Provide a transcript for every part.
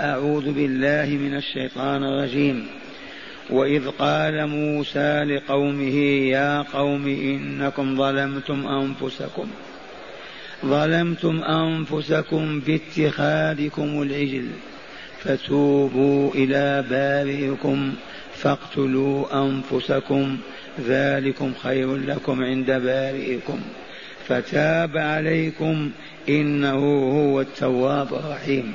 أعوذ بالله من الشيطان الرجيم. وإذ قال موسى لقومه يا قوم إنكم ظلمتم أنفسكم. ظلمتم أنفسكم باتخاذكم العجل. فتوبوا إلى بارئكم فاقتلوا أنفسكم. ذلكم خير لكم عند بارئكم. فتاب عليكم إنه هو التواب الرحيم.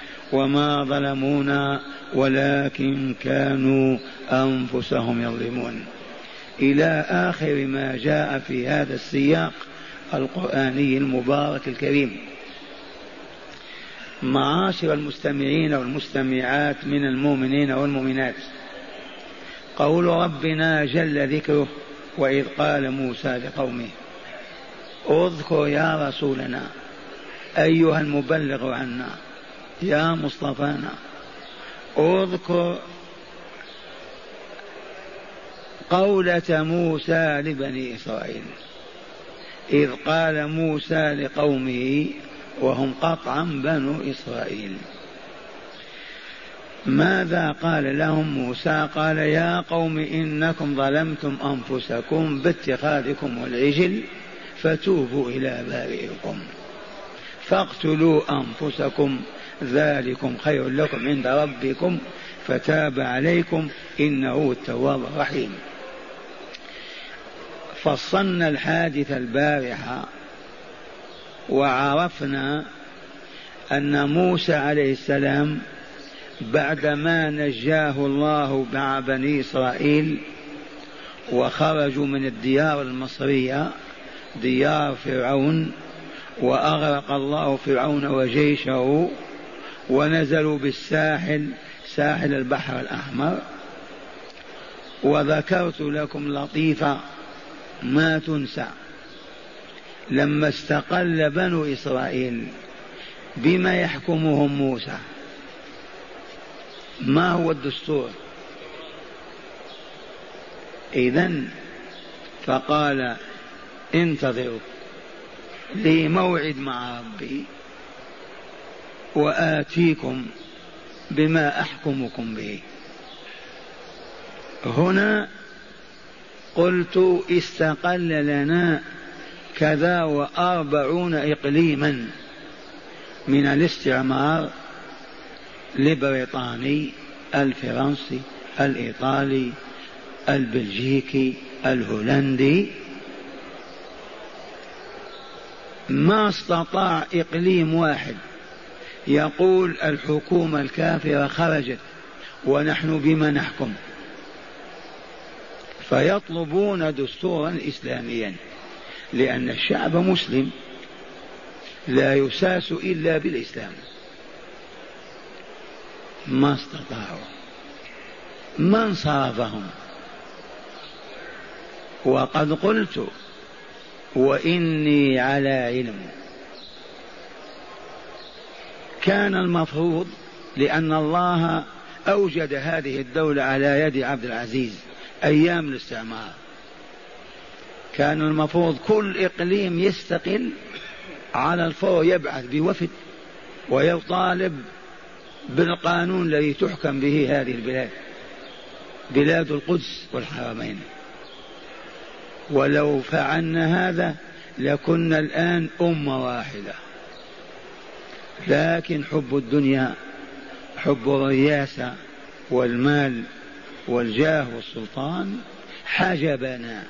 وما ظلمونا ولكن كانوا أنفسهم يظلمون. إلى آخر ما جاء في هذا السياق القرآني المبارك الكريم. معاشر المستمعين والمستمعات من المؤمنين والمؤمنات. قول ربنا جل ذكره وإذ قال موسى لقومه اذكر يا رسولنا أيها المبلغ عنا يا مصطفانا اذكر قولة موسى لبني إسرائيل. إذ قال موسى لقومه وهم قطعا بنو إسرائيل. ماذا قال لهم موسى؟ قال يا قوم إنكم ظلمتم أنفسكم باتخاذكم العجل فتوبوا إلى بارئكم. فاقتلوا أنفسكم ذلكم خير لكم عند ربكم فتاب عليكم إنه التواب الرحيم. فصلنا الحادث البارحه وعرفنا أن موسى عليه السلام بعدما نجاه الله مع بني إسرائيل وخرجوا من الديار المصرية ديار فرعون وأغرق الله فرعون وجيشه ونزلوا بالساحل ساحل البحر الأحمر. وذكرت لكم لطيفة ما تنسى. لما استقل بنو إسرائيل بما يحكمهم موسى. ما هو الدستور؟ إذا فقال انتظروا لي موعد مع ربي. وآتيكم بما أحكمكم به. هنا قلت استقل لنا كذا وأربعون إقليما من الاستعمار البريطاني الفرنسي الإيطالي البلجيكي الهولندي. ما استطاع إقليم واحد يقول الحكومة الكافرة خرجت ونحن بما نحكم. فيطلبون دستورا إسلاميا لأن الشعب مسلم لا يساس إلا بالإسلام. ما استطاعوا من صرفهم وقد قلت وإني على علم. كان المفروض لأن الله أوجد هذه الدولة على يد عبد العزيز أيام الاستعمار. كان المفروض كل إقليم يستقل على الفور يبعث بوفد ويطالب بالقانون الذي تحكم به هذه البلاد بلاد القدس والحرمين. ولو فعلنا هذا لكنا الآن أمة واحدة. لكن حب الدنيا حب الرياسة والمال والجاه والسلطان حجبنا.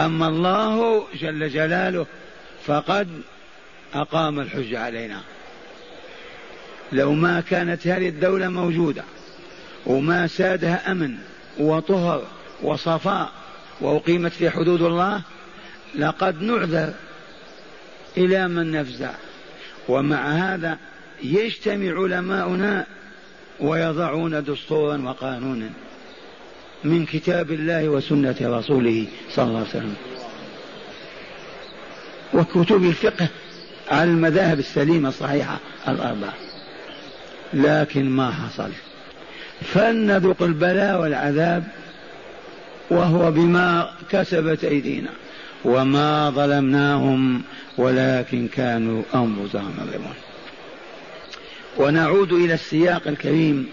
أما الله جل جلاله فقد أقام الحج علينا. لو ما كانت هذه الدولة موجودة وما سادها أمن وطهر وصفاء وأقيمت في حدود الله لقد نعذر إلى من نفزع. ومع هذا يجتمع علماؤنا ويضعون دستورا وقانونا من كتاب الله وسنة رسوله صلى الله عليه وسلم. وكتب الفقه على المذاهب السليمة الصحيحة الأربعة. لكن ما حصل. فلنذق البلاء والعذاب وهو بما كسبت أيدينا. وما ظلمناهم ولكن كانوا أنفسهم يظلمون. ونعود إلى السياق الكريم.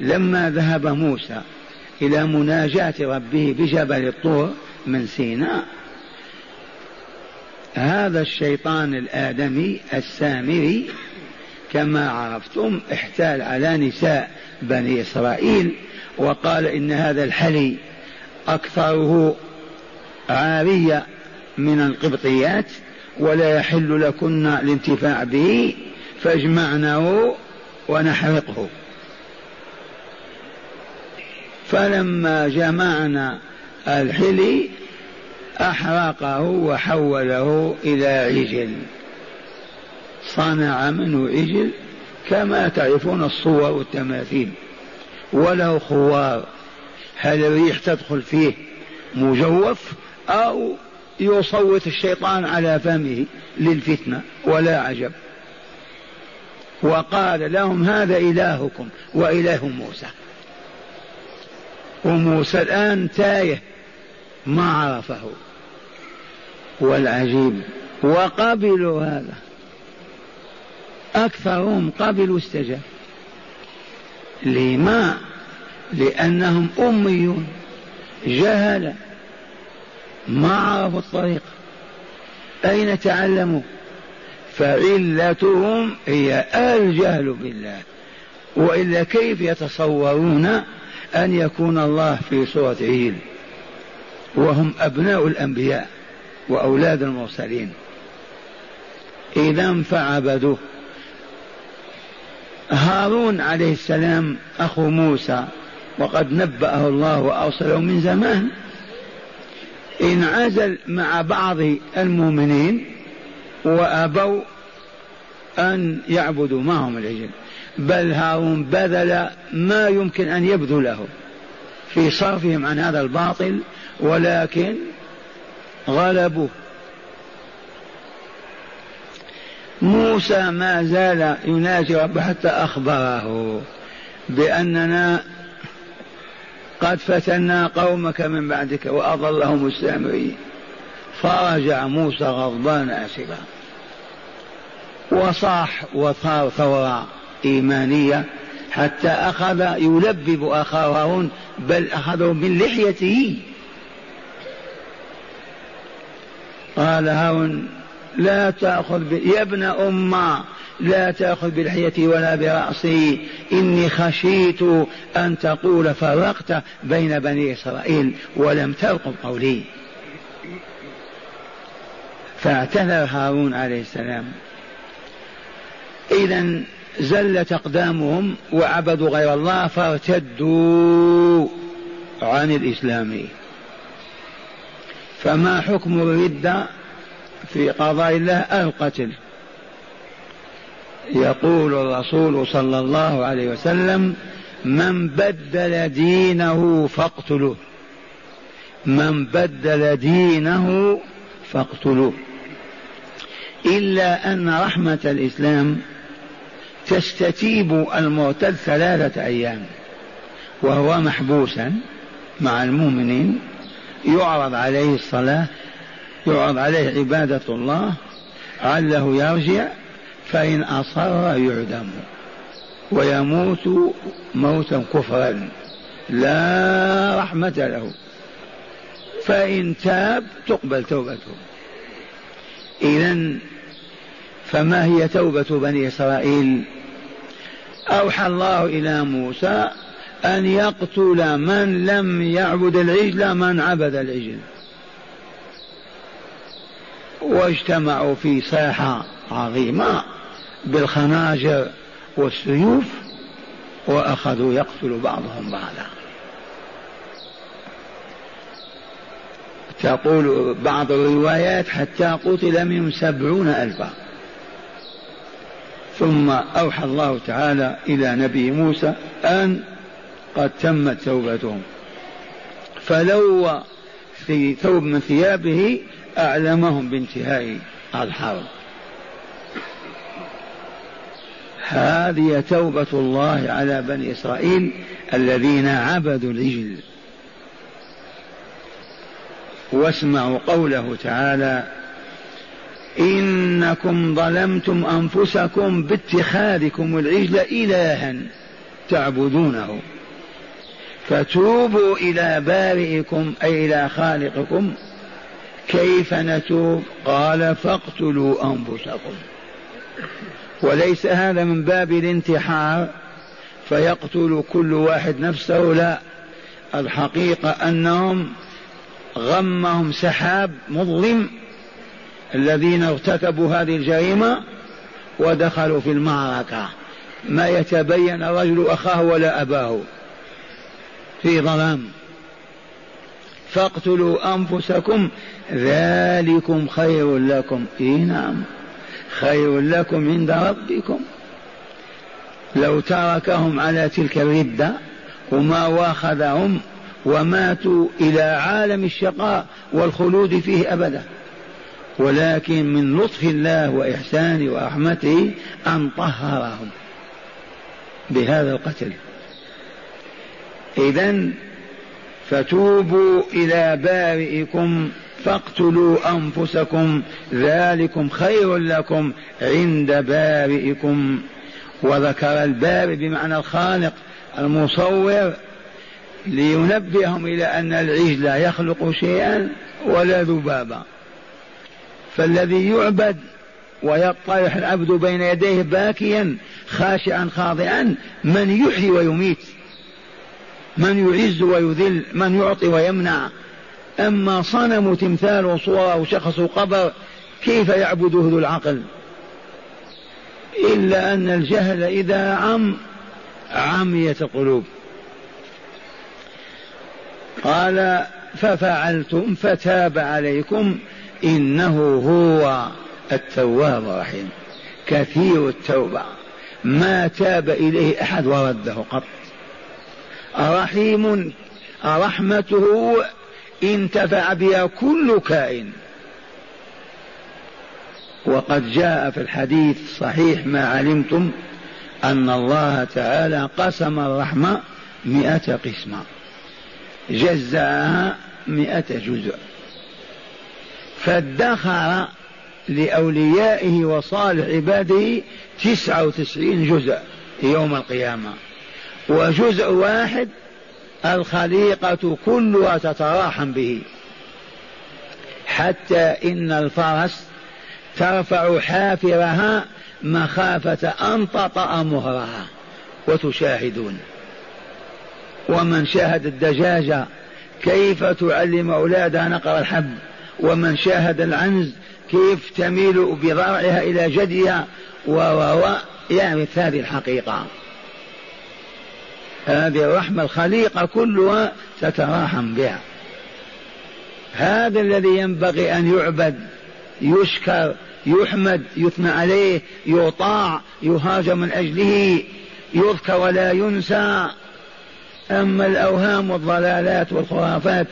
لما ذهب موسى إلى مناجاة ربه بجبل الطور من سيناء هذا الشيطان الآدمي السامري كما عرفتم احتال على نساء بني إسرائيل وقال إن هذا الحلي أكثره عارية من القبطيات ولا يحل لكن الانتفاع به فاجمعناه ونحرقه. فلما جمعنا الحلي أحرقه وحوله إلى عجل. صنع منه عجل كما تعرفون الصور والتماثيل. وله خوار هل الريح تدخل فيه مجوف أو يصوت الشيطان على فمه للفتنة ولا عجب. وقال لهم هذا إلهكم وإله موسى. وموسى الآن تايه ما عرفه. والعجيب. وقبلوا هذا. أكثرهم قبلوا استجاب. لما؟ لأنهم أميون. جهل ما عرفوا الطريق. أين تعلموا؟ فعلتهم هي الجهل بالله. وإلا كيف يتصورون أن يكون الله في صورة عيل وهم أبناء الأنبياء وأولاد المرسلين. إذا فعبدوه. هارون عليه السلام أخو موسى وقد نبأه الله وأرسله من زمان. انعزل مع بعض المؤمنين وأبوا أن يعبدوا معهم العجل؟ بل هارون بذل ما يمكن أن يبذله في صرفهم عن هذا الباطل ولكن غلبوه. موسى ما زال يناجي ربه حتى أخبره بأننا قد فتنا قومك من بعدك وأضلهم السامري فرجع موسى غضبان آسفا. وصاح وصار ثورة إيمانية حتى أخذ يلبب أخاه هارون بل أخذه من لحيته. قال هارون لا تأخذ ب... يا ابن أمة لا تأخذ بلحيتي ولا برأسي. إني خشيت أن تقول فرقت بين بني إسرائيل ولم ترقب قولي. فاعتذر هارون عليه السلام. إذا زلت أقدامهم وعبدوا غير الله فارتدوا عن الإسلام. فما حكم الردة؟ في قضاء الله القتل. يقول الرسول صلى الله عليه وسلم من بدل دينه فاقتلوه. من بدل دينه فاقتلوه. إلا أن رحمة الإسلام تستتيب المرتد ثلاثة أيام وهو محبوسا مع المؤمنين يعرض عليه الصلاة يعرض عليه عبادة الله عله يرجع فإن أصر يعدم ويموت موتا كفرا لا رحمة له. فإن تاب تقبل توبته. إذا فما هي توبة بني إسرائيل؟ أوحى الله إلى موسى أن يقتل من لم يعبد العجل من عبد العجل. واجتمعوا في ساحة عظيمة بالخناجر والسيوف وأخذوا يقتل بعضهم بعضا. تقول بعض الروايات حتى قتل منهم سبعون ألفا. ثم أوحى الله تعالى إلى نبي موسى أن قد تمت توبتهم. فلو في ثوب من ثيابه أعلمهم بانتهاء الحرب. هذه توبة الله على بني إسرائيل الذين عبدوا العجل واسمعوا قوله تعالى إنكم ظلمتم أنفسكم باتخاذكم العجل إلها تعبدونه. فتوبوا إلى بارئكم أي إلى خالقكم كيف نتوب؟ قال فاقتلوا أنفسكم. وليس هذا من باب الانتحار فيقتل كل واحد نفسه. لا الحقيقة أنهم غمهم سحاب مظلم الذين ارتكبوا هذه الجريمة ودخلوا في المعركة. ما يتبين الرجل أخاه ولا أباه. في ظلام. فاقتلوا أنفسكم ذلكم خير لكم. إيه نعم خير لكم عند ربكم. لو تركهم على تلك الردة وما واخذهم وماتوا إلى عالم الشقاء والخلود فيه أبدا. ولكن من لطف الله وإحسانه ورحمته أن طهرهم بهذا القتل. إذا فتوبوا إلى بارئكم فاقتلوا أنفسكم ذلكم خير لكم عند بارئكم. وذكر البارئ بمعنى الخالق المصور لينبههم إلى أن العجل لا يخلق شيئا ولا ذبابا. فالذي يعبد ويطرح العبد بين يديه باكيا خاشعا خاضعا من يحيي ويميت. من يعز ويذل من يعطي ويمنع. أما صنم تمثال وصورة وشخص وقبر كيف يعبده ذو العقل؟ إلا أن الجهل إذا عم عميت القلوب. قال ففعلتم فتاب عليكم إنه هو التواب الرحيم. كثير التوبة. ما تاب إليه أحد ورده قط. رحيم رحمته انتفع بها كل كائن. وقد جاء في الحديث صحيح ما علمتم أن الله تعالى قسم الرحمة مئة قسمة. جزاها مئة جزء. فادخر لأوليائه وصالح عباده تسعة وتسعين جزء يوم القيامة. وجزء واحد الخليقة كلها تتراحم به. حتى إن الفرس ترفع حافرها مخافة أن تطأ مهرها. وتشاهدون. ومن شاهد الدجاجة كيف تعلم أولادها نقر الحب؟ ومن شاهد العنز كيف تميل بضرعها إلى جدها؟ و يعرف هذه الحقيقة. هذه الرحمة الخليقة كلها تتراحم بها. هذا الذي ينبغي أن يعبد يشكر يحمد يثنى عليه يطاع يهاجر من أجله يذكر ولا ينسى. أما الأوهام والضلالات والخرافات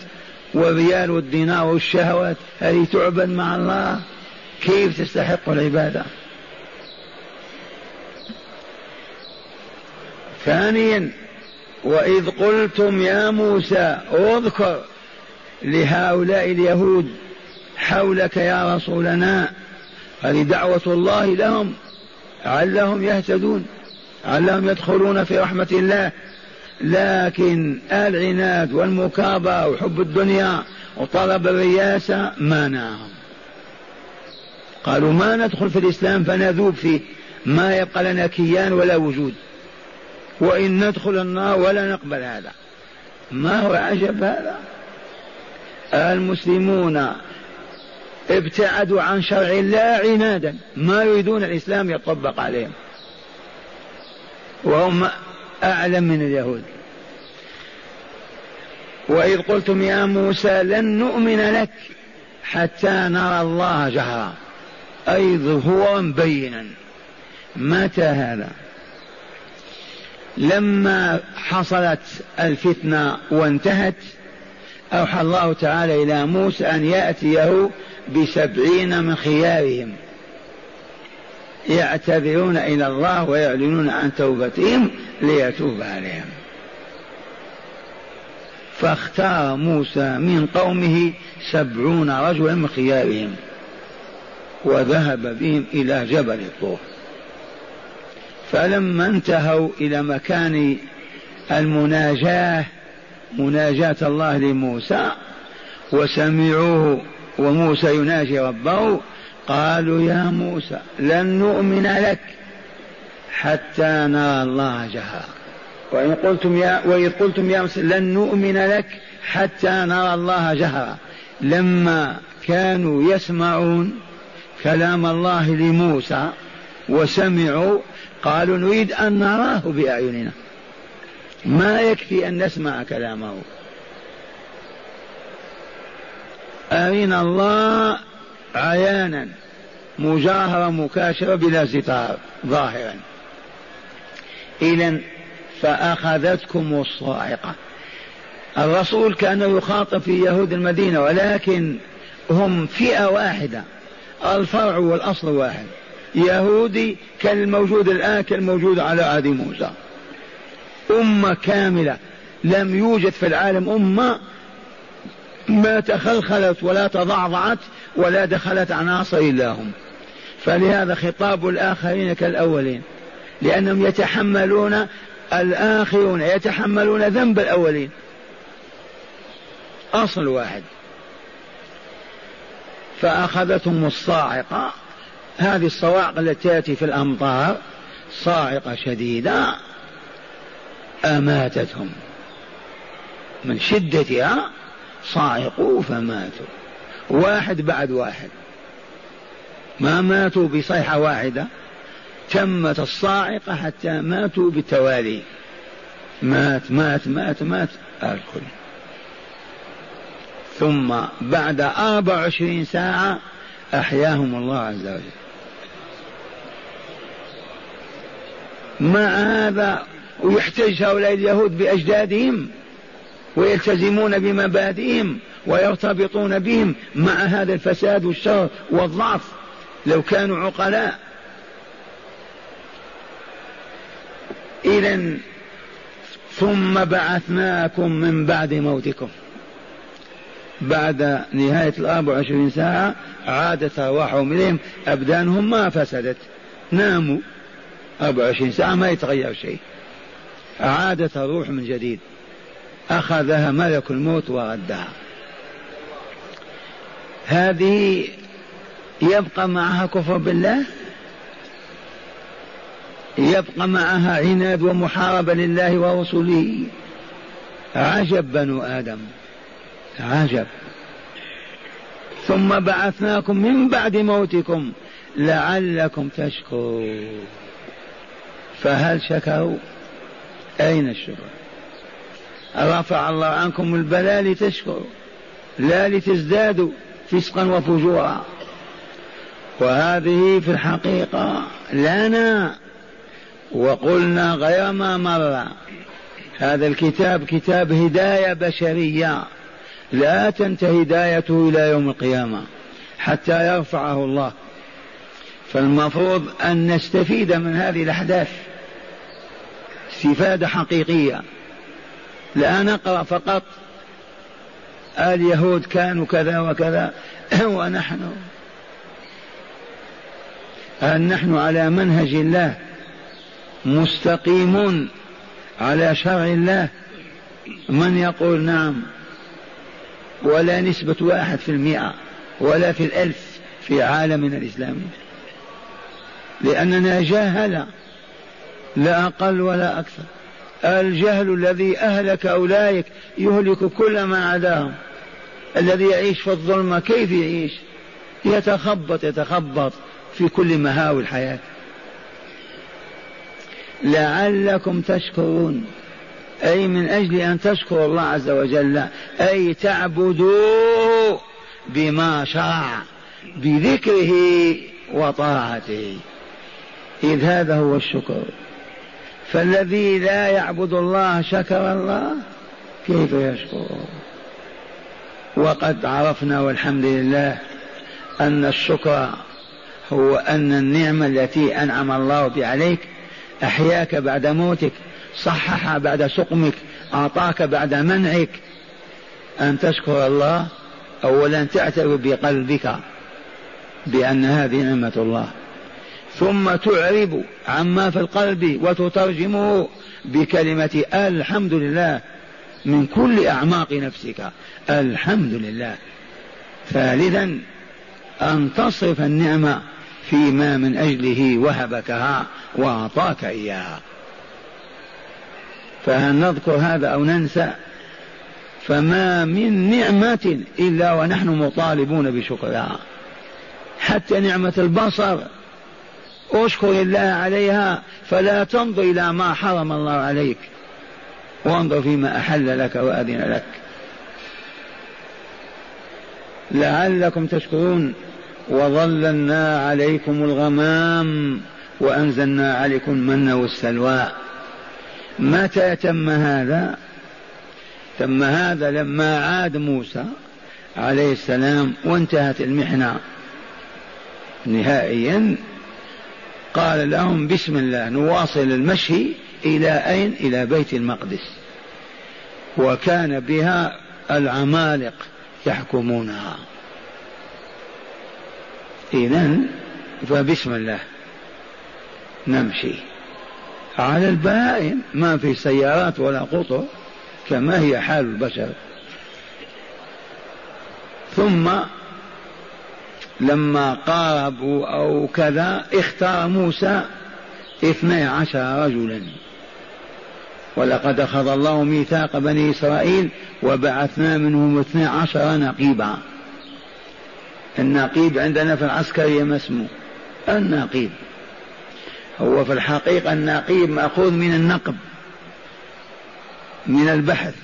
والريال والدينار والشهوات هذه تعبد مع الله؟ كيف تستحق العبادة؟ ثانيا وإذ قلتم يا موسى أذكر لهؤلاء اليهود حولك يا رسولنا هذه دعوة الله لهم علهم يهتدون علهم يدخلون في رحمة الله. لكن العناد والمكابرة وحب الدنيا وطلب الرياسة مانعهم قالوا ما ندخل في الإسلام فنذوب فيه ما يبقى لنا كيان ولا وجود. وإن ندخل النار ولا نقبل هذا. ما هو عجب هذا؟ المسلمون ابتعدوا عن شرع الله عنادا ما يريدون الإسلام يطبق عليهم. وهم أعلم من اليهود. وإذ قلتم يا موسى لن نؤمن لك حتى نرى الله جهرا. أي ظهورا بينا. متى هذا؟ لما حصلت الفتنة وانتهت أوحى الله تعالى إلى موسى أن يأتيه بسبعين من خيارهم. يعتذرون إلى الله ويعلنون عن توبتهم ليتوب عليهم. فاختار موسى من قومه سبعون رجلا من خيارهم وذهب بهم إلى جبل الطور. فلما انتهوا إلى مكان المناجاة مناجاة الله لموسى وسمعوه وموسى يناجي ربه قالوا يا موسى لن نؤمن لك حتى نرى الله جهرا. وإن قلتم يا وإذ قلتم يا موسى لن نؤمن لك حتى نرى الله جهرا. لما كانوا يسمعون كلام الله لموسى وسمعوا قالوا نريد أن نراه بأعيننا. ما يكفي أن نسمع كلامه. أرنا الله عيانا مجاهرة مكاشرة بلا ستار ظاهرا. إذا فأخذتكم الصاعقة. الرسول كان يخاطب في يهود المدينة ولكن هم فئة واحدة الفرع والأصل واحد. يهودي كالموجود الآن كالموجود على عهد موسى. أمة كاملة لم يوجد في العالم أمة ما تخلخلت ولا تضعضعت ولا دخلت عناصر إلا هم. فلهذا خطاب الآخرين كالأولين لأنهم يتحملون الآخرون يتحملون ذنب الأولين. أصل واحد. فأخذتهم الصاعقة هذه الصواعق التي تأتي في الأمطار صاعقة شديدة أماتتهم. من شدتها صاعقوا فماتوا. واحد بعد واحد. ما ماتوا بصيحة واحدة تمت الصاعقة حتى ماتوا بالتوالي. مات مات مات مات الكل ثم بعد أربع وعشرين ساعة أحياهم الله عز وجل. مع هذا ويحتج هؤلاء اليهود بأجدادهم ويلتزمون بمبادئهم ويرتبطون بهم مع هذا الفساد والشر والضعف لو كانوا عقلاء. إذا ثم بعثناكم من بعد موتكم. بعد نهاية الأربع وعشرين ساعة عادت أرواحهم إليهم أبدانهم ما فسدت. ناموا. أربع وعشرين ساعة ما يتغير شيء. عادت الروح من جديد. أخذها ملك الموت وردها. هذه يبقى معها كفر بالله؟ يبقى معها عناد ومحاربة لله ورسوله. عجب بنو آدم. عجب. ثم بعثناكم من بعد موتكم. لعلكم تشكرون. فهل شكروا؟ أين الشكر؟ رفع الله عنكم البلاء لتشكروا لا لتزدادوا فسقا وفجورا. وهذه في الحقيقة لنا. وقلنا غير ما مر. هذا الكتاب كتاب هداية بشرية. لا تنتهي هدايته إلى يوم القيامة حتى يرفعه الله. فالمفروض أن نستفيد من هذه الأحداث استفادة حقيقية. لا نقرأ فقط اليهود كانوا كذا وكذا ونحن هل نحن على منهج الله مستقيمون على شرع الله. من يقول نعم؟ ولا نسبة واحد في المئة ولا في الألف في عالمنا الإسلامي. لأننا جاهلة لا أقل ولا أكثر. الجهل الذي أهلك أولئك يهلك كل ما عداهم. الذي يعيش في الظلمة كيف يعيش؟ يتخبط يتخبط في كل مهاوي الحياة. لعلكم تشكرون. أي من أجل أن تشكروا الله عز وجل أي تعبدوا بما شرع بذكره وطاعته. إذ هذا هو الشكر. فالذي لا يعبد الله شكر الله كيف يشكر؟ وقد عرفنا والحمد لله أن الشكر هو أن النعمة التي أنعم الله بها عليك أحياك بعد موتك صحح بعد سقمك أعطاك بعد منعك. أن تشكر الله أولا تعترف بقلبك بأن هذه نعمة الله. ثم تعرب عما في القلب وتترجمه بكلمة الحمد لله من كل أعماق نفسك. الحمد لله. ثالثا أن تصرف النعمة فيما من أجله وهبكها وأعطاك إياها. فهل نذكر هذا أو ننسى؟ فما من نعمة إلا ونحن مطالبون بشكرها. حتى نعمة البصر اشكر الله عليها فلا تنظر إلى ما حرم الله عليك. وانظر فيما أحل لك وأذن لك. لعلكم تشكرون. وظللنا عليكم الغمام وأنزلنا عليكم المن والسلوى متى تم هذا؟ تم هذا لما عاد موسى عليه السلام وانتهت المحنة. نهائيا قال لهم بسم الله نواصل المشي إلى أين؟ إلى بيت المقدس. وكان بها العمالق يحكمونها. إذا فبسم الله نمشي. على البهائم ما في سيارات ولا قطر كما هي حال البشر. ثم لما قاربوا أو كذا اختار موسى اثني عشر رجلا. ولقد أخذ الله ميثاق بني إسرائيل وبعثنا منهم اثني عشر نقيبا. النقيب عندنا في العسكرية ما اسمه؟ النقيب. هو في الحقيقة النقيب مأخوذ من النقب من البحث.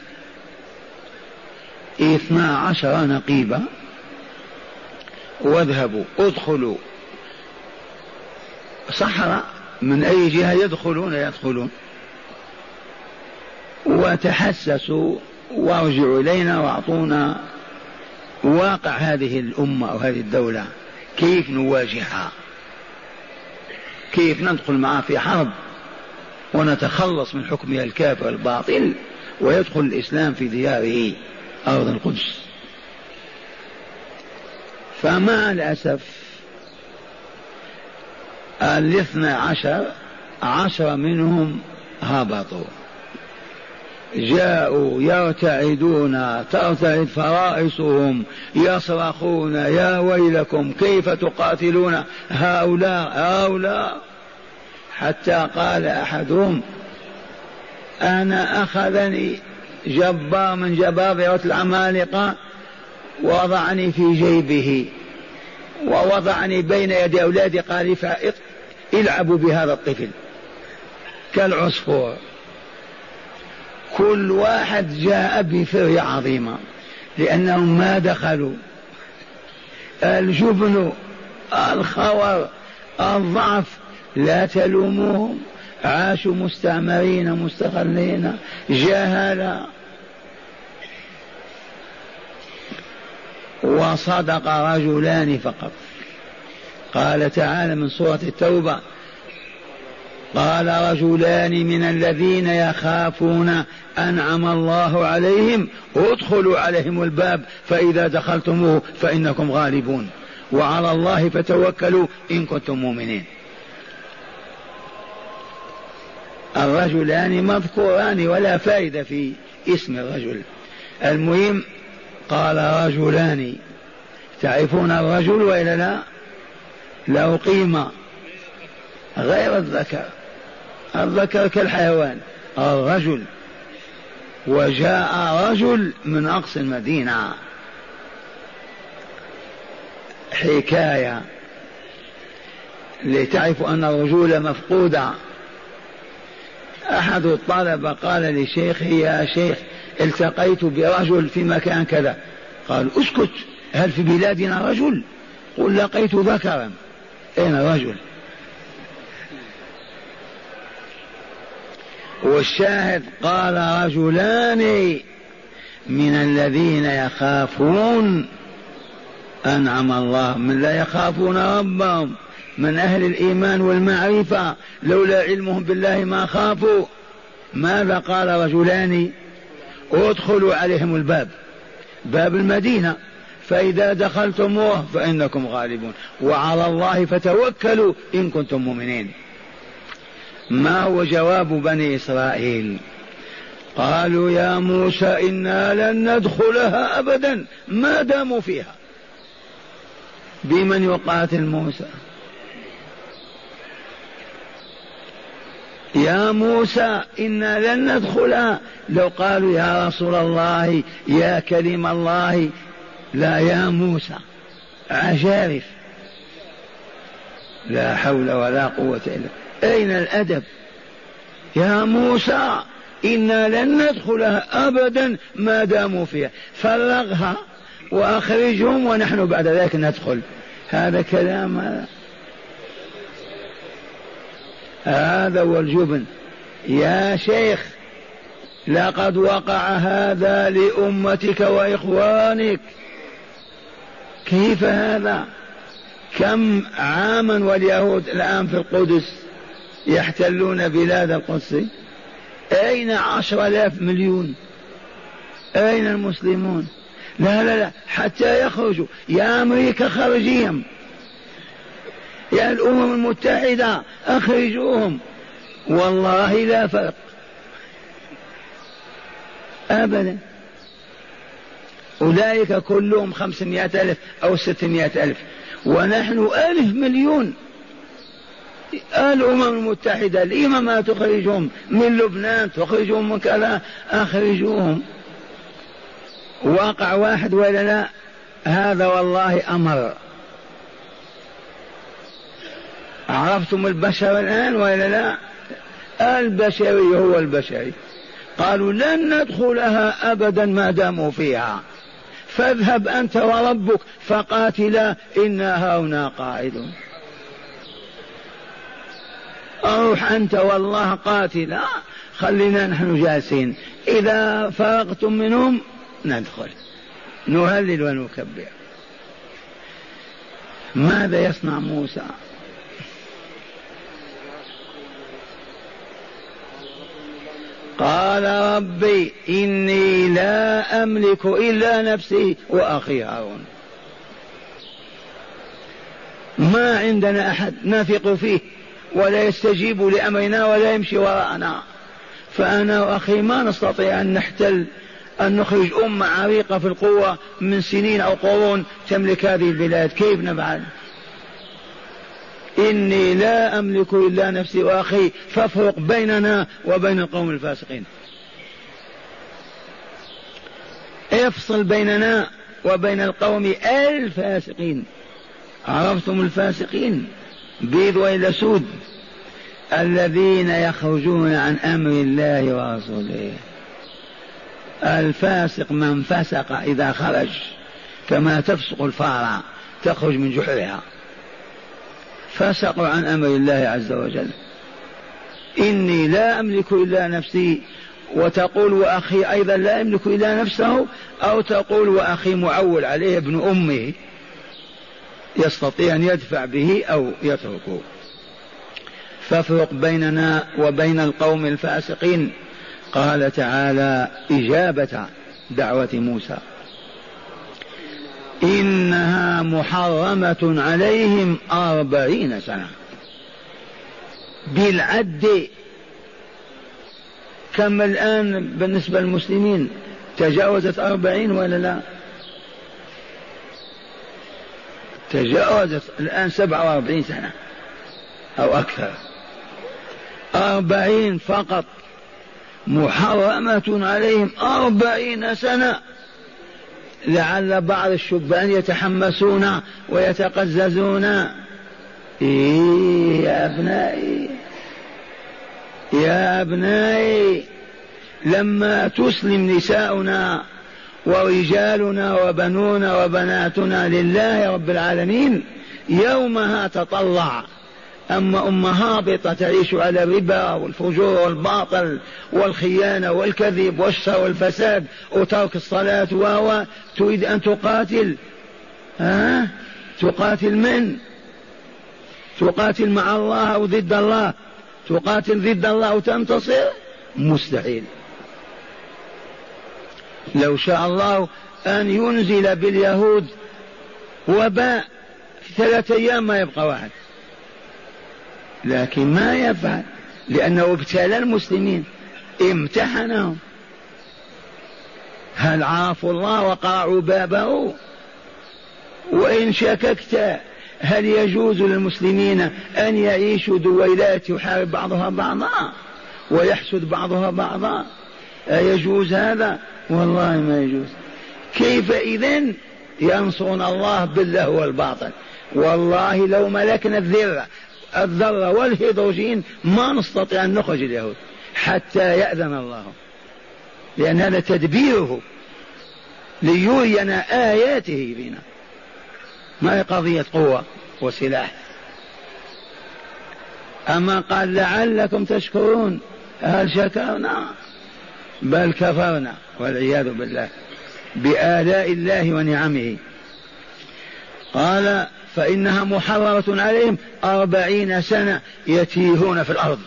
اثنا عشر نقيبا. واذهبوا ادخلوا. صحراء من أي جهة يدخلون يدخلون. وتحسسوا وارجعوا إلينا وأعطونا واقع هذه الأمة أو هذه الدولة. كيف نواجهها؟ كيف ندخل معها في حرب ونتخلص من حكمها الكافر الباطل ويدخل الإسلام في دياره أرض القدس؟ فمع الأسف الاثنى عشر عشر منهم هبطوا. جاءوا يرتعدون ترتعد فرائصهم يصرخون يا ويلكم كيف تقاتلون هؤلاء؟ هؤلاء. حتى قال أحدهم أنا أخذني جبار من جبابرة العمالقة وضعني في جيبه ووضعني بين يدي أولادي قال العبوا بهذا الطفل. كالعصفور. كل واحد جاء بفرية عظيمة لأنهم ما دخلوا. الجبن الخور الضعف لا تلوموهم. عاشوا مستعمرين مستقلين جهلا وصدق رجلان فقط. قال تعالى من سورة التوبة قال رجلان من الذين يخافون أنعم الله عليهم ادخلوا عليهم الباب فإذا دخلتموه فإنكم غالبون. وعلى الله فتوكلوا إن كنتم مؤمنين. الرجلان مذكوران ولا فائدة في اسم الرجل. المهم قال رجلان. تعرفون الرجل وإلا لا؟ له قيمة غير الذكر. الذكر كالحيوان. الرجل. وجاء رجل من أقصى المدينة. حكاية. لتعرفوا أن الرجولة مفقودة أحد الطلبة قال لشيخه يا شيخ التقيت برجل في مكان كذا. قال اسكت هل في بلادنا رجل؟ قل لقيت ذكرا. أين رجل؟ والشاهد قال رجلان من الذين يخافون أنعم الله. من لا يخافون ربهم من أهل الإيمان والمعرفة لولا علمهم بالله ما خافوا. ماذا قال رجلان؟ ادخلوا عليهم الباب باب المدينة. فإذا دخلتموه فإنكم غالبون. وعلى الله فتوكلوا إن كنتم مؤمنين. ما هو جواب بني إسرائيل؟ قالوا يا موسى إنا لن ندخلها أبدا ما داموا فيها. بمن يقاتل موسى؟ يا موسى إنا لن ندخلها لو قالوا يا رسول الله يا كلم الله لا يا موسى. عجارف لا حول ولا قوة إلا أين الأدب؟ يا موسى إنا لن ندخلها أبدا ما داموا فيها. فرغها وأخرجهم ونحن بعد ذلك ندخل. هذا كلام هذا هذا هو الجبن. يا شيخ لقد وقع هذا لأمتك وإخوانك. كيف هذا؟ كم عاما واليهود الآن في القدس يحتلون بلاد القدس؟ أين عشر آلاف مليون؟ أين المسلمون؟ لا لا لا حتى يخرجوا. يا أمريكا خرجيهم. يا الأمم المتحدة أخرجوهم. والله لا فرق. أبدا. أولئك كلهم خمسمائة ألف أو ستمائة ألف. ونحن ألف مليون. الأمم المتحدة لما ما تخرجهم. من لبنان تخرجهم من كذا أخرجوهم. واقع واحد ولا لا؟ هذا والله أمر. عرفتم البشر الآن ولا لا؟ البشري هو البشري. قالوا لن ندخلها أبدا ما داموا فيها. فاذهب أنت وربك فقاتلا إنا هنا قاعدون. أروح أنت والله قاتلا. خلينا نحن جالسين. إذا فرغتم منهم ندخل. نهلل ونكبر. ماذا يصنع موسى؟ قال ربي إني لا أملك إلا نفسي وأخي هارون. ما عندنا أحد نثق فيه ولا يستجيب لأمرنا ولا يمشي وراءنا. فأنا وأخي ما نستطيع أن نحتل أن نخرج أمة عريقة في القوة من سنين أو قرون تملك هذه البلاد. كيف نفعل؟ إني لا أملك إلا نفسي وأخي فافرق بيننا وبين القوم الفاسقين. افصل بيننا وبين القوم الفاسقين. عرفتم الفاسقين؟ بيض وإلى سود. الذين يخرجون عن أمر الله ورسوله. الفاسق من فسق إذا خرج كما تفسق الفارة تخرج من جحرها. فسقوا عن أمر الله عز وجل. إني لا أملك إلا نفسي وتقول وأخي أيضا لا يملك إلا نفسه أو تقول وأخي معول عليه ابن امه يستطيع أن يدفع به أو يتركه. فافرق بيننا وبين القوم الفاسقين. قال تعالى إجابة دعوة موسى. إنها محرمة عليهم أربعين سنة. بالعد كم الآن بالنسبة للمسلمين؟ تجاوزت أربعين ولا لا؟ تجاوزت الآن سبعة وأربعين سنة أو أكثر. أربعين فقط. محرمة عليهم أربعين سنة. لعل بعض الشبان يتحمسون ويتقززون. إيه يا أبنائي يا أبنائي لما تسلم نساؤنا ورجالنا وبنونا وبناتنا لله رب العالمين يومها تطلع. أما أمة هابطة تعيش على الربا والفجور والباطل والخيانة والكذب والشر والفساد وترك الصلاة و تريد أن تقاتل. ها؟ تقاتل من؟ تقاتل مع الله أو ضد الله؟ تقاتل ضد الله وتنتصر؟ مستحيل. لو شاء الله أن ينزل باليهود وباء ثلاثة أيام ما يبقى واحد. لكن ما يفعل لأنه ابتلى المسلمين امتحنهم. هل عرفوا الله وقرعوا بابه؟ وإن شككت هل يجوز للمسلمين أن يعيشوا دويلات يحارب بعضها بعضا؟ ويحسد بعضها بعضا؟ أيجوز هذا؟ والله ما يجوز. كيف إذن ينصرون الله بالله والباطل؟ والله لو ملكنا الذرة الذرة والهيدروجين ما نستطيع أن نخرج اليهود حتى يأذن الله. لأن هذا تدبيره ليرينا آياته فينا. ما هي قضية قوة وسلاح؟ أما قال لعلكم تشكرون هل شكرنا؟ بل كفرنا والعياذ بالله بآلاء الله ونعمه. قال فإنها محررة عليهم أربعين سنة يتيهون في الأرض.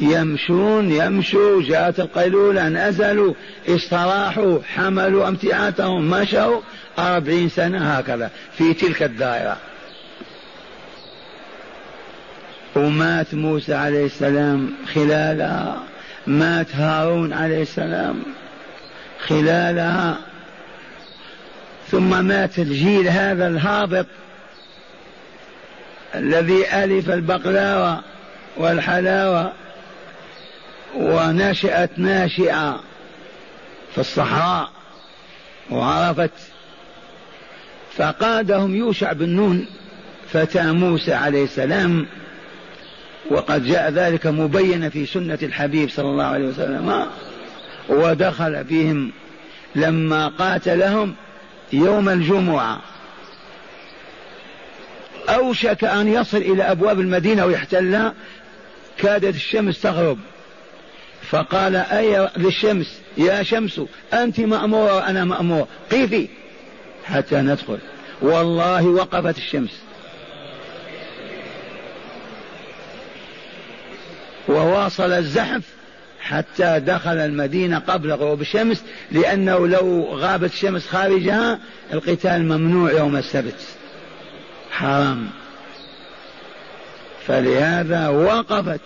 يمشون يمشوا جاءت القيلولة نزلوا استراحوا حملوا أمتعاتهم مشوا أربعين سنة هكذا في تلك الدائرة. ومات موسى عليه السلام خلالها. مات هارون عليه السلام خلالها. ثم مات الجيل هذا الهابط الذي ألف البقلاوة والحلاوة ونشأت ناشئة في الصحراء وعرفت فقادهم يوشع بن نون فتى موسى عليه السلام وقد جاء ذلك مبينا في سنة الحبيب صلى الله عليه وسلم ودخل فيهم لما قاتلهم يوم الجمعة. أوشك أن يصل إلى أبواب المدينة ويحتلها كادت الشمس تغرب. فقال أي للشمس يا شمس أنت مأمورة وأنا مأمور. قيفي. حتى ندخل. والله وقفت الشمس. وواصل الزحف. حتى دخل المدينة قبل غروب الشمس لأنه لو غابت الشمس خارجها القتال ممنوع يوم السبت. حرام. فلهذا وقفت.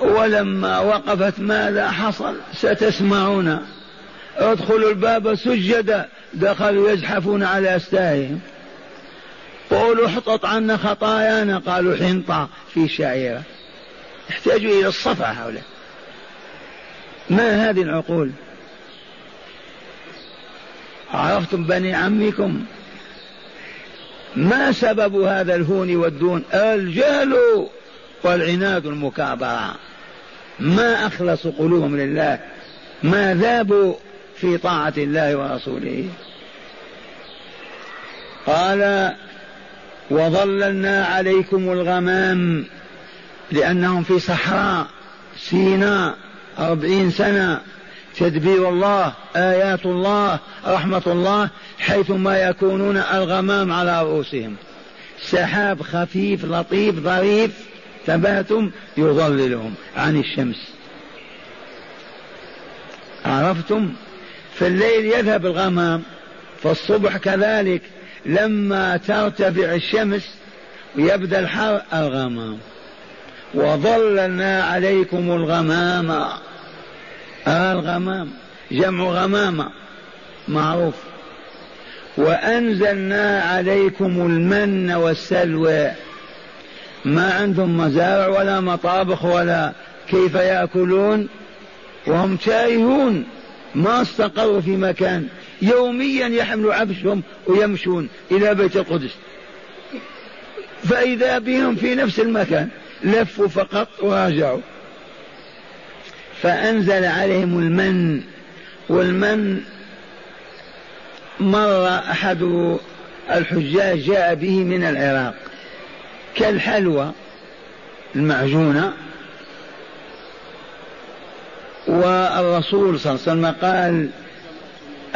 ولما وقفت ماذا حصل؟ ستسمعون. ادخلوا الباب سجدا. دخلوا يزحفون على استاههم قولوا احطط عنا خطايانا قالوا حنطة في شعيرة. يحتاجوا إلى الصفع هؤلاء. ما هذه العقول؟ عرفتم بني عمكم؟ ما سبب هذا الهون والدون؟ الجهل والعناد المكابرة. ما أخلصوا قلوبهم لله؟ ما ذابوا في طاعة الله ورسوله؟ قال وظللنا عليكم الغمام لأنهم في صحراء سيناء أربعين سنة. تدبير الله آيات الله رحمة الله حيثما يكونون الغمام على رؤوسهم. سحاب خفيف لطيف ظريف تباتم يظللهم عن الشمس. عرفتم؟ في الليل يذهب الغمام فالصبح كذلك. لما ترتفع الشمس ويبدا الحر الغمام. وظللنا عليكم الغمام. الغمام جمع غمامة معروف. وأنزلنا عليكم المن والسلوى. ما عندهم مزارع ولا مطابخ ولا كيف يأكلون؟ وهم تائهون ما استقروا في مكان. يوميا يحملوا عبشهم ويمشون إلى بيت القدس. فإذا بهم في نفس المكان لفوا فقط وراجعوا فأنزل عليهم المن والمن مر أحد الحجاج جاء به من العراق. كالحلوى المعجونة. والرسول صلى الله عليه وسلم قال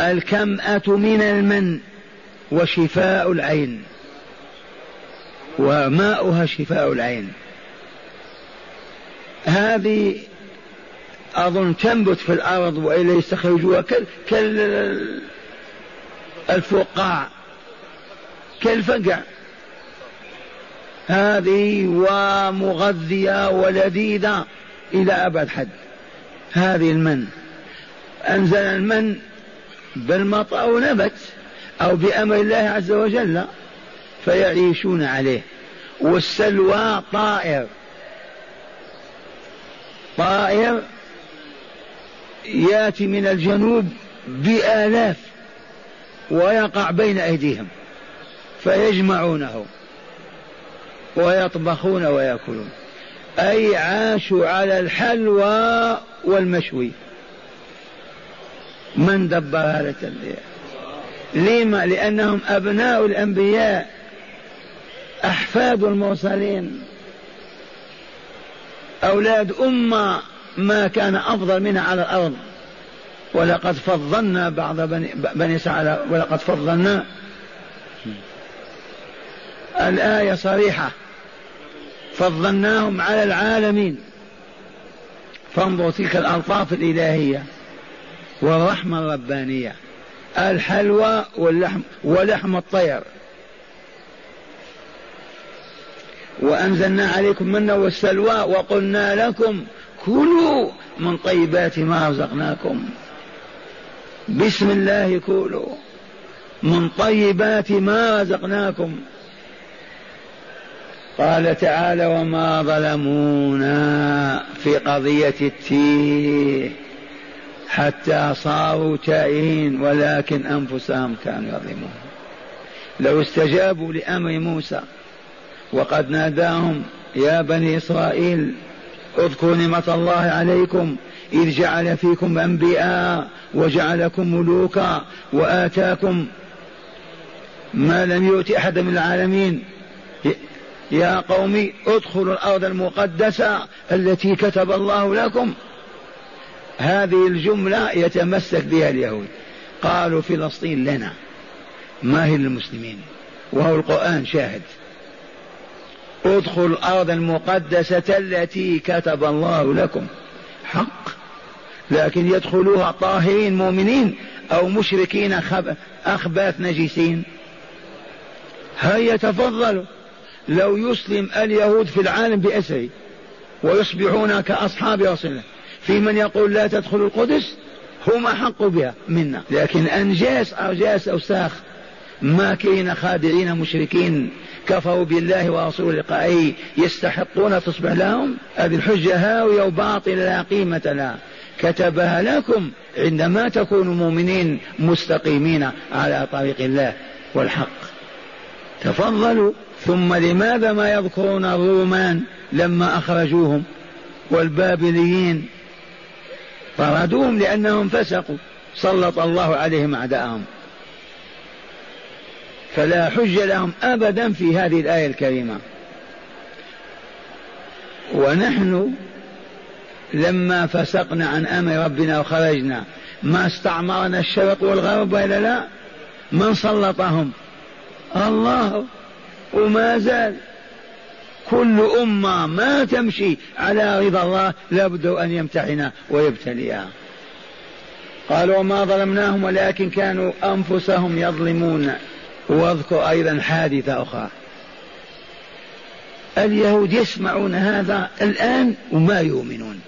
الكمأة من المن وشفاء العين. وماؤها شفاء العين. هذه أظن تنبت في الأرض وإلا يستخرجوها كالفقاع كالفقع. هذه ومغذية ولذيذة إلى أبد حد. هذه المن. أنزل المن بالمطر أو نبت أو بأمر الله عز وجل فيعيشون عليه. والسلوى طائر. طائر يأتي من الجنوب بآلاف ويقع بين أيديهم فيجمعونه ويطبخون ويأكلون. أي عاشوا على الحلوى والمشوي. من دبر هذا التنبيه لما؟ لأنهم أبناء الأنبياء أحفاد المرسلين. أولاد أمة ما كان أفضل منها على الأرض. ولقد فضلنا بعض بني, بني إسرائيل ولقد فضلنا. الآية صريحة. فضلناهم على العالمين. فانظر تلك الألطاف الإلهية. والرحمة الربانية الحلوى واللحم ولحم الطير. وأنزلنا عليكم منا والسلوى وقلنا لكم كلوا من طيبات ما رزقناكم. بسم الله كلوا من طيبات ما رزقناكم. قال تعالى وما ظلمونا في قضية التيه. حتى صاروا تائهين ولكن أنفسهم كانوا يظلمون. لو استجابوا لأمر موسى وقد ناداهم يا بني إسرائيل اذكروا نعمة الله عليكم إذ جعل فيكم أنبياء وجعلكم ملوكا وآتاكم ما لم يؤت أحد من العالمين. يا قوم ادخلوا الأرض المقدسة التي كتب الله لكم. هذه الجملة يتمسك بها اليهود. قالوا فلسطين لنا. ما هي للمسلمين؟ وهو القرآن شاهد. ادخلوا الأرض المقدسة التي كتب الله لكم. حق. لكن يدخلوها طاهرين مؤمنين أو مشركين أخباث نجسين. هيا تفضلوا لو يسلم اليهود في العالم بأسره ويصبحون كأصحاب رسول الله؟ في من يقول لا تدخل القدس هم أحق بها منا. لكن أنجاس أرجاس أوساخ ماكرين خادعين مشركين كفروا بالله ورسوله لقائه يستحقون تصبح لهم؟ هذه الحجة هاوية وباطلة لا قيمة لها. كتبها لكم عندما تكونوا مؤمنين مستقيمين على طريق الله والحق. تفضلوا. ثم لماذا ما يذكرون الرومان لما أخرجوهم؟ والبابليين. طردوهم لأنهم فسقوا. سلط الله عليهم أعداءهم. فلا حج لهم أبدا في هذه الآية الكريمة. ونحن لما فسقنا عن أمر ربنا وخرجنا ما استعمرنا الشرق والغرب ولا لا؟ من سلطهم؟ الله. وما زال. كل أمة ما تمشي على رضا الله لابد أن يمتحن ويبتليها. قال وما ظلمناهم ولكن كانوا أنفسهم يظلمون. واذكر أيضا حادثة أخرى. اليهود يسمعون هذا الآن وما يؤمنون.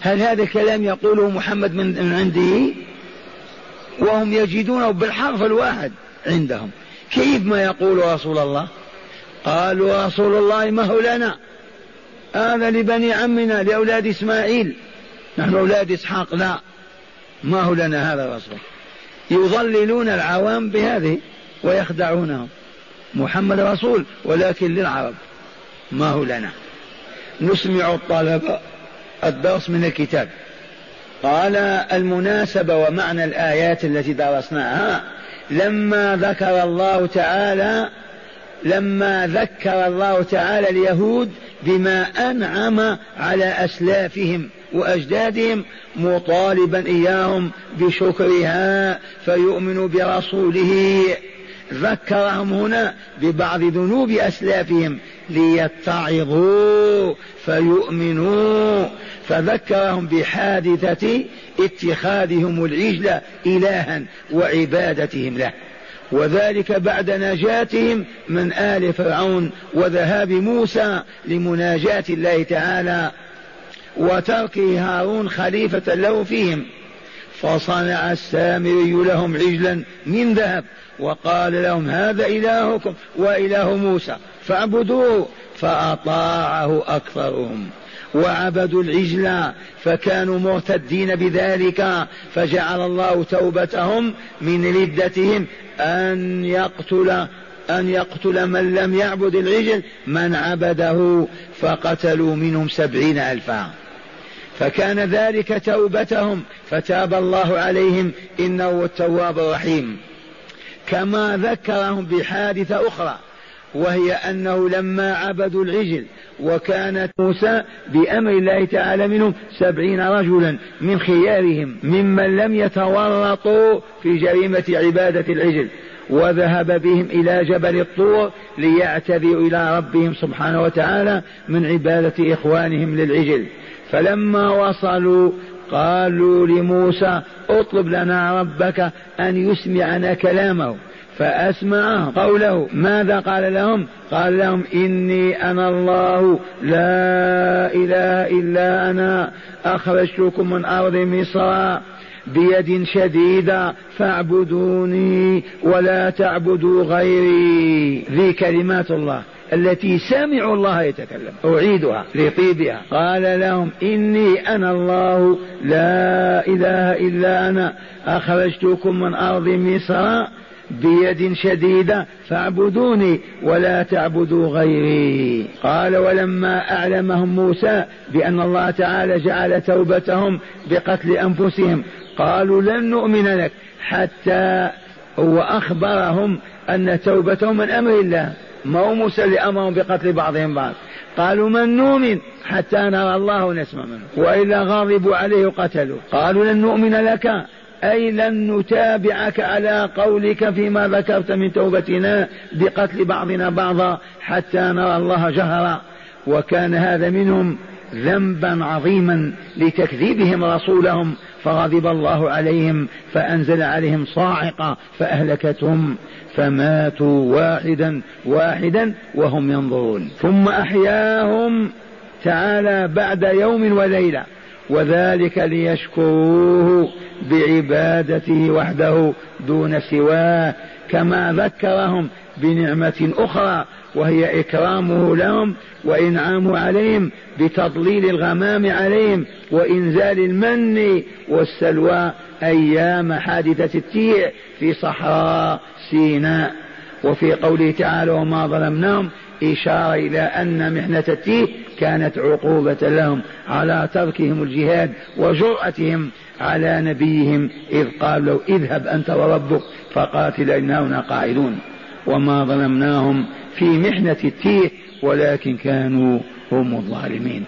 هل هذا الكلام يقوله محمد من عنده وهم يجدونه بالحرف الواحد عندهم. كيف ما يقول رسول الله؟ قالوا رسول الله ما هو لنا؟ هذا لبني عمنا لأولاد إسماعيل. نحن أولاد إسحاق لا. ما هو لنا هذا الرسول. يضللون العوام بهذه ويخدعونهم. محمد رسول ولكن للعرب. ما هو لنا؟ نسمع الطلبة الدرس من الكتاب. قال المناسبة ومعنى الآيات التي درسناها لما ذكر الله تعالى لما ذكر الله تعالى اليهود بما أنعم على أسلافهم وأجدادهم مطالبا إياهم بشكرها فيؤمنوا برسوله. ذكرهم هنا ببعض ذنوب أسلافهم ليتعظوا فيؤمنوا. فذكرهم بحادثة اتخاذهم العجل إلها وعبادتهم له. وذلك بعد نجاتهم من آل فرعون وذهاب موسى لمناجاة الله تعالى وترك هارون خليفة له فيهم. فصنع السامري لهم عجلا من ذهب وقال لهم هذا إلهكم وإله موسى فاعبدوه فأطاعه أكثرهم. وعبدوا العجل فكانوا مرتدين بذلك فجعل الله توبتهم من ردتهم أن يقتل أن يقتل من لم يعبد العجل من عبده فقتلوا منهم سبعين ألفا. فكان ذلك توبتهم فتاب الله عليهم إنه التواب الرحيم. كما ذكرهم بحادثة أخرى. وهي أنه لما عبدوا العجل وكانت موسى بأمر الله تعالى منهم سبعين رجلا من خيارهم ممن لم يتورطوا في جريمة عبادة العجل وذهب بهم إلى جبل الطور ليعتذروا إلى ربهم سبحانه وتعالى من عبادة إخوانهم للعجل. فلما وصلوا قالوا لموسى اطلب لنا ربك أن يسمعنا كلامه. فأسمعهم قوله ماذا قال لهم؟ قال لهم إني أنا الله لا إله إلا أنا أخرجتكم من أرض مصر بيد شديدة فاعبدوني ولا تعبدوا غيري. ذي كلمات الله التي سمعوا الله يتكلم أعيدها لطيبها. قال لهم إني أنا الله لا إله إلا أنا أخرجتكم من أرض مصر بيد شديدة فاعبدوني ولا تعبدوا غيري. قال ولما أعلمهم موسى بأن الله تعالى جعل توبتهم بقتل أنفسهم قالوا لن نؤمن لك حتى هو أخبرهم أن توبتهم من أمر الله. ما هو موسى اللي أمرهم بقتل بعضهم بعض؟ قالوا من نؤمن حتى نرى الله ونسمع منه وإلا غضبوا عليه وقتلوا قالوا لن نؤمن لك أي لن نتابعك على قولك فيما ذكرت من توبتنا بقتل بعضنا بعضا حتى نرى الله جهرا. وكان هذا منهم ذنبا عظيما لتكذيبهم رسولهم فغضب الله عليهم فأنزل عليهم صاعقة فأهلكتهم فماتوا واحدا واحدا وهم ينظرون. ثم أحياهم تعالى بعد يوم وليلة. وذلك ليشكروه بعبادته وحده دون سواه كما ذكرهم بنعمة أخرى وهي إكرامه لهم وإنعامه عليهم بتضليل الغمام عليهم وإنزال المن والسلوى أيام حادثة التيع في صحراء سيناء. وفي قوله تعالى وما ظلمناهم إشارة إلى أن محنة التيه كانت عقوبة لهم على تركهم الجهاد وجرأتهم على نبيهم إذ قال له اذهب أنت وربك فقاتل إننا قاعدون. وما ظلمناهم في محنة التيه ولكن كانوا هم الظالمين.